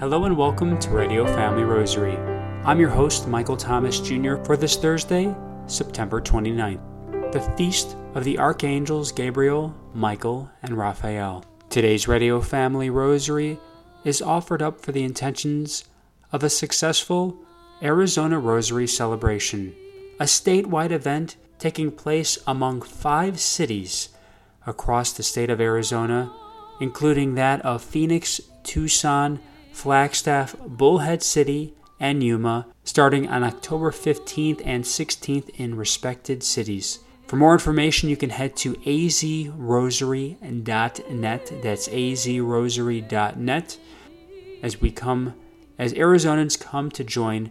Hello and welcome to Radio Family Rosary. I'm your host, Michael Thomas Jr., for this Thursday, September 29th, the feast of the Archangels Gabriel, Michael, and Raphael. Today's Radio Family Rosary is offered up for the intentions of a successful Arizona Rosary celebration, a statewide event taking place among five cities across the state of Arizona, including that of Phoenix, Tucson, Flagstaff, Bullhead City, and Yuma, starting on October 15th and 16th in respected cities. For more information, you can head to azrosary.net. That's azrosary.net. As we come, as Arizonans come to join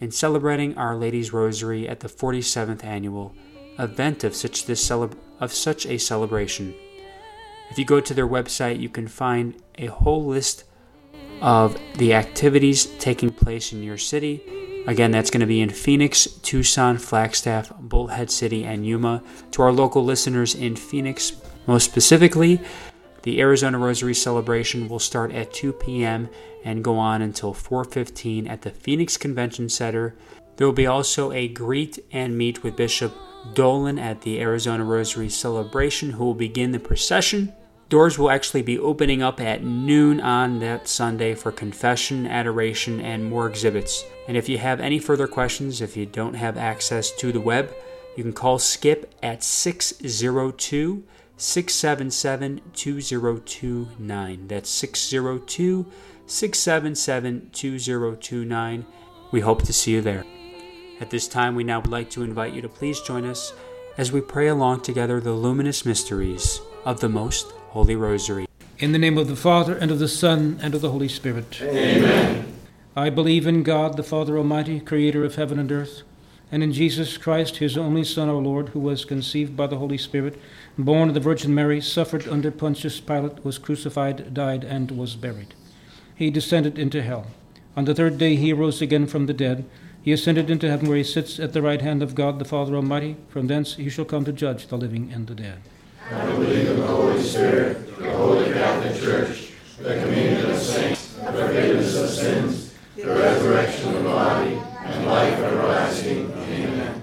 in celebrating Our Lady's Rosary at the 47th annual event of such this celeb- of such a celebration. If you go to their website, you can find a whole list of the activities taking place in your city. Again, that's going to be in Phoenix, Tucson, Flagstaff, Bullhead City, and Yuma. To our local listeners in Phoenix, most specifically, the Arizona Rosary celebration will start at 2 p.m. and go on until 4:15 at the Phoenix Convention Center. There will be also a greet and meet with Bishop Dolan at the Arizona Rosary celebration, who will begin the procession. Doors will actually be opening up at noon on that Sunday for confession, adoration, and more exhibits. And if you have any further questions, if you don't have access to the web, you can call Skip at 602 677 2029. That's 602 677 2029. We hope to see you there. At this time, we now would like to invite you to please join us as we pray along together the luminous mysteries of the Most Holy Rosary. In the name of the Father, and of the Son, and of the Holy Spirit. Amen. I believe in God, the Father Almighty, creator of heaven and earth, and in Jesus Christ, his only Son, our Lord, who was conceived by the Holy Spirit, born of the Virgin Mary, suffered under Pontius Pilate, was crucified, died, and was buried. He descended into hell. On the third day he rose again from the dead. He ascended into heaven, where he sits at the right hand of God, the Father Almighty. From thence he shall come to judge the living and the dead. I believe in the Holy Spirit, the Holy Catholic Church, the communion of saints, the forgiveness of sins, the resurrection of the body, and life everlasting. Amen.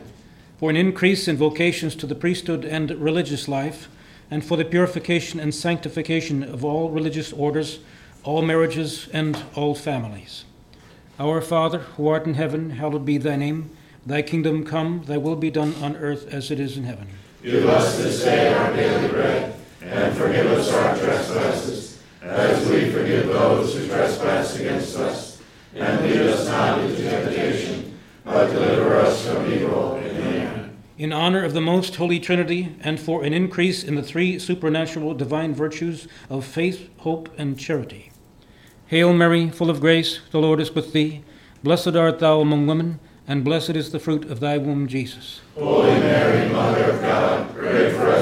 For an increase in vocations to the priesthood and religious life, and for the purification and sanctification of all religious orders, all marriages, and all families. Our Father, who art in heaven, hallowed be thy name. Thy kingdom come, thy will be done on earth as it is in heaven. Give us this day our daily bread, and forgive us our trespasses, as we forgive those who trespass against us. And lead us not into temptation, but deliver us from evil. Amen. In honor of the most holy Trinity, and for an increase in the three supernatural divine virtues of faith, hope, and charity. Hail Mary, full of grace, the Lord is with thee. Blessed art thou among women, and blessed is the fruit of thy womb, Jesus. Holy Mary, Mother of God, pray for us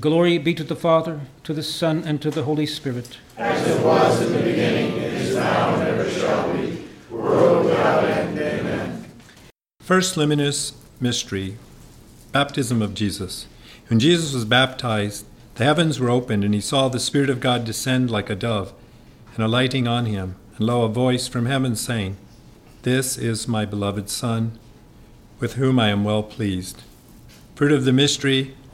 Glory be to the Father, to the Son, and to the Holy Spirit. As it was in the beginning, is now, and ever shall be, world without end. Amen. First luminous mystery baptism of Jesus. When Jesus was baptized, the heavens were opened, and he saw the Spirit of God descend like a dove and alighting on him. And lo, a voice from heaven saying, This is my beloved Son, with whom I am well pleased. Fruit of the mystery,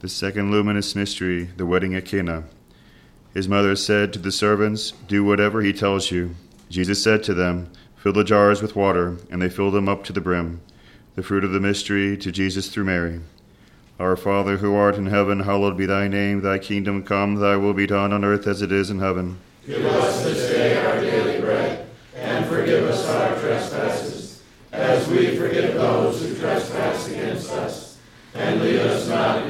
The second luminous mystery, the wedding at Cana. His mother said to the servants, Do whatever he tells you. Jesus said to them, Fill the jars with water, and they filled them up to the brim. The fruit of the mystery to Jesus through Mary. Our Father who art in heaven, hallowed be thy name. Thy kingdom come, thy will be done on earth as it is in heaven. Give us this day our daily bread, and forgive us our trespasses, as we forgive those who trespass against us. And lead us not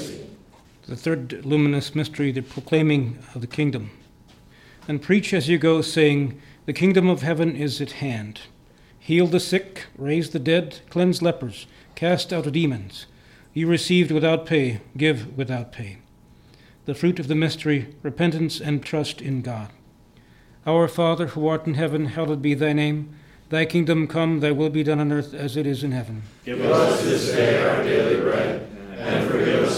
The third luminous mystery, the proclaiming of the kingdom. And preach as you go, saying, The kingdom of heaven is at hand. Heal the sick, raise the dead, cleanse lepers, cast out demons. You received without pay, give without pay. The fruit of the mystery, repentance and trust in God. Our Father, who art in heaven, hallowed be thy name. Thy kingdom come, thy will be done on earth as it is in heaven. Give us this day our daily bread,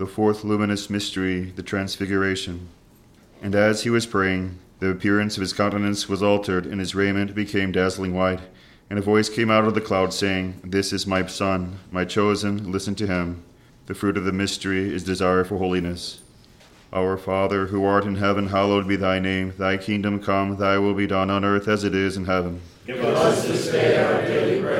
The fourth luminous mystery, the Transfiguration. And as he was praying, the appearance of his countenance was altered, and his raiment became dazzling white. And a voice came out of the cloud, saying, This is my Son, my chosen, listen to him. The fruit of the mystery is desire for holiness. Our Father, who art in heaven, hallowed be thy name. Thy kingdom come, thy will be done on earth as it is in heaven. Give us this day our daily bread,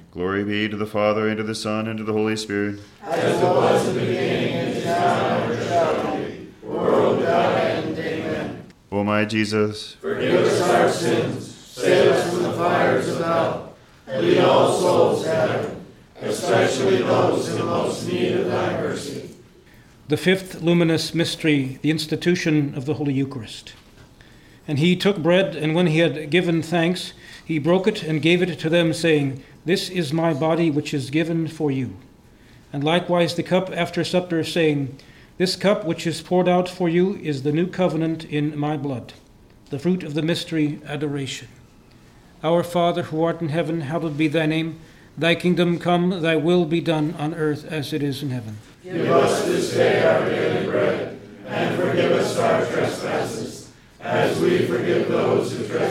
Glory be to the Father, and to the Son, and to the Holy Spirit. As it was in the beginning, and is now, and ever shall be, world without end. Amen. O my Jesus, Forgive us our sins, save us from the fires of hell, and lead all souls to heaven, especially those in the most need of thy mercy. The fifth luminous mystery, the institution of the Holy Eucharist. And he took bread, and when he had given thanks, he broke it and gave it to them, saying, This is my body which is given for you. And likewise the cup after supper, saying, This cup which is poured out for you is the new covenant in my blood. The fruit of the mystery, adoration. Our Father, who art in heaven, hallowed be thy name. Thy kingdom come, thy will be done on earth as it is in heaven. Give us this day our daily bread, and forgive us our trespasses, as we forgive those who trespass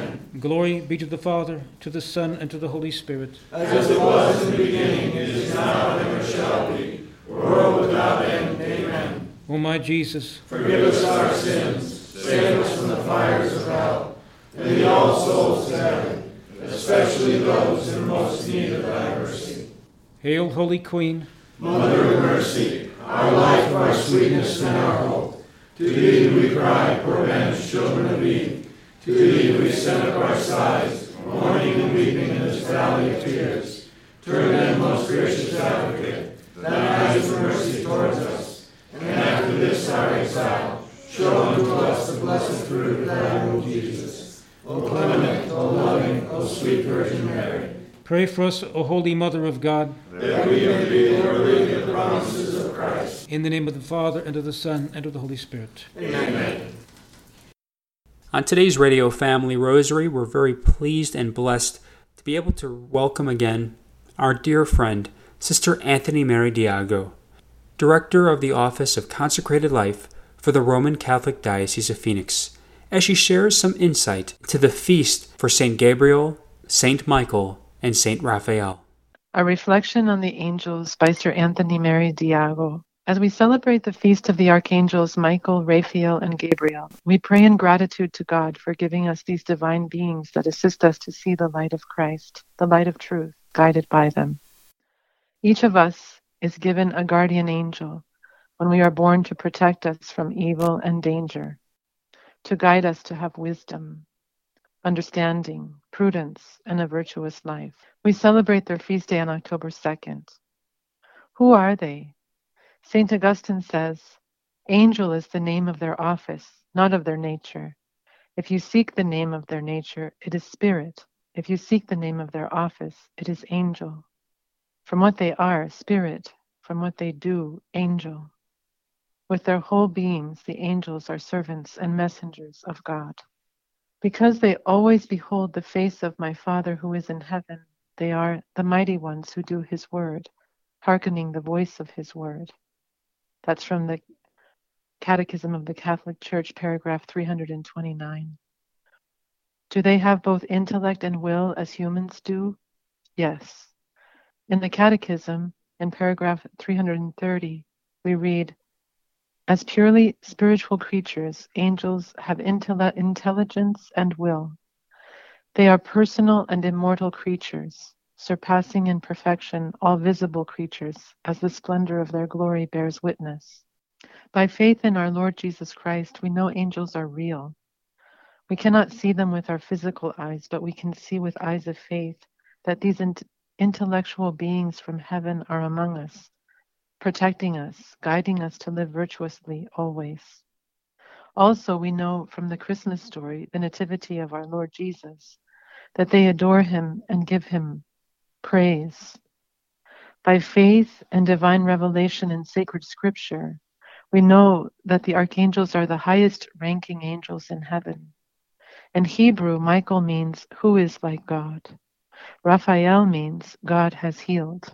Glory be to the Father, to the Son, and to the Holy Spirit. As it was in the beginning, it is now, and ever shall be, world without end. Amen. O my Jesus, Forgive us our sins, save us from the fires of hell, and lead all souls to heaven, especially those in most need of thy mercy. hail, Holy Queen. Mother of mercy, our life, our sweetness, and our hope. To thee we cry, poor banished children of Eve. To thee we send up our sighs, mourning and weeping in this valley of tears. Turn then, most gracious advocate, thine eyes of mercy towards us, and after this our exile, show unto us the blessed fruit of thy womb, Jesus. O clement, O loving, O sweet Virgin Mary, Pray for us, O Holy Mother of God. that we may be worthy of the promises of Christ. In the name of the Father, and of the Son, and of the Holy Spirit. Amen. On today's Radio Family Rosary, we're very pleased and blessed to be able to welcome again our dear friend, Sister Anthony Mary Diago, Director of the Office of Consecrated Life for the Roman Catholic Diocese of Phoenix as she shares some insight to the feast for St. Gabriel, St. Michael, and St. Raphael. A reflection on the angels by Sir Anthony Mary Diago. As we celebrate the feast of the archangels Michael, Raphael, and Gabriel, we pray in gratitude to God for giving us these divine beings that assist us to see the light of Christ, the light of truth, guided by them. Each of us is given a guardian angel when we are born to protect us from evil and danger, to guide us to have wisdom, understanding, prudence, and a virtuous life. We celebrate their feast day on October 2nd. Who are they? St. Augustine says, Angel is the name of their office, not of their nature. If you seek the name of their nature, it is spirit. If you seek the name of their office, it is angel. From what they are, spirit. From what they do, angel. With their whole beings, the angels are servants and messengers of God. Because they always behold the face of my Father who is in heaven, they are the mighty ones who do his word, hearkening the voice of his word. That's from the Catechism of the Catholic Church, paragraph 329. Do they have both intellect and will as humans do? Yes. In the Catechism, in paragraph 330, we read As purely spiritual creatures, angels have intell- intelligence and will. They are personal and immortal creatures, surpassing in perfection all visible creatures, as the splendor of their glory bears witness. By faith in our Lord Jesus Christ, we know angels are real. We cannot see them with our physical eyes, but we can see with eyes of faith that these in- intellectual beings from heaven are among us, protecting us, guiding us to live virtuously always. Also, we know from the Christmas story, the Nativity of our Lord Jesus, that they adore him and give him praise. By faith and divine revelation in sacred scripture, we know that the archangels are the highest ranking angels in heaven. In Hebrew, Michael means who is like God. Raphael means God has healed.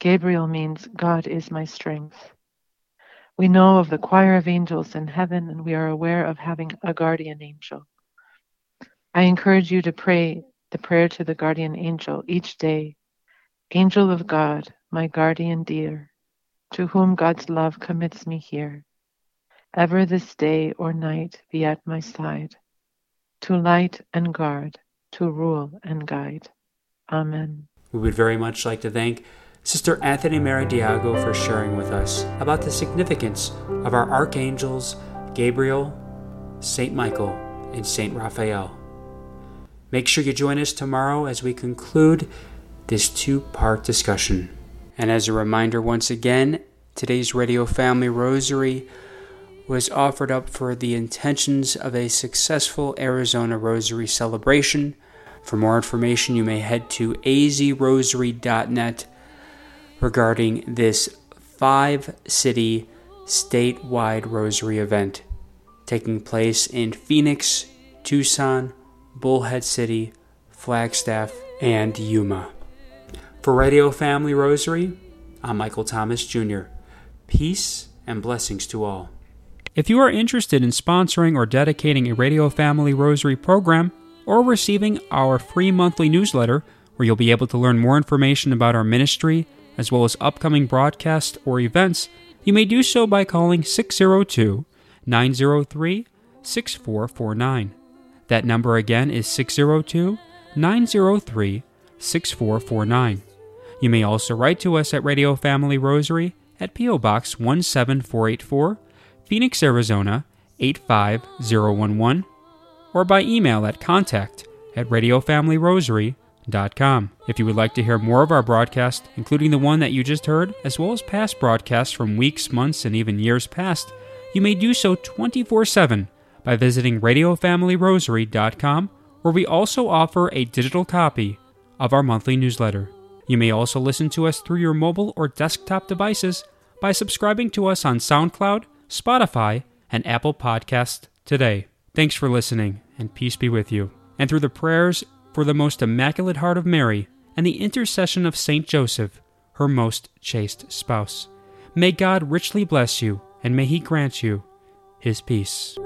Gabriel means God is my strength. We know of the choir of angels in heaven, and we are aware of having a guardian angel. I encourage you to pray the prayer to the guardian angel each day Angel of God, my guardian dear, to whom God's love commits me here, ever this day or night be at my side, to light and guard, to rule and guide. Amen. We would very much like to thank Sister Anthony Mary Diago for sharing with us about the significance of our archangels Gabriel, Saint Michael, and Saint Raphael. Make sure you join us tomorrow as we conclude this two part discussion. And as a reminder, once again, today's Radio Family Rosary was offered up for the intentions of a successful Arizona Rosary celebration. For more information, you may head to azrosary.net regarding this five city statewide rosary event taking place in Phoenix, Tucson, Bullhead City, Flagstaff, and Yuma. For Radio Family Rosary, I'm Michael Thomas Jr. Peace and blessings to all. If you are interested in sponsoring or dedicating a Radio Family Rosary program, or receiving our free monthly newsletter, where you'll be able to learn more information about our ministry, as well as upcoming broadcasts or events, you may do so by calling 602 903 6449. That number again is 602 903 6449. You may also write to us at Radio Family Rosary at P.O. Box 17484, Phoenix, Arizona 85011, or by email at contact at radiofamilyrosary.com. If you would like to hear more of our broadcast, including the one that you just heard, as well as past broadcasts from weeks, months, and even years past, you may do so 24 7 by visiting radiofamilyrosary.com, where we also offer a digital copy of our monthly newsletter. You may also listen to us through your mobile or desktop devices by subscribing to us on SoundCloud, Spotify, and Apple Podcasts today. Thanks for listening, and peace be with you. And through the prayers for the most immaculate heart of Mary and the intercession of Saint Joseph, her most chaste spouse, may God richly bless you, and may He grant you his peace.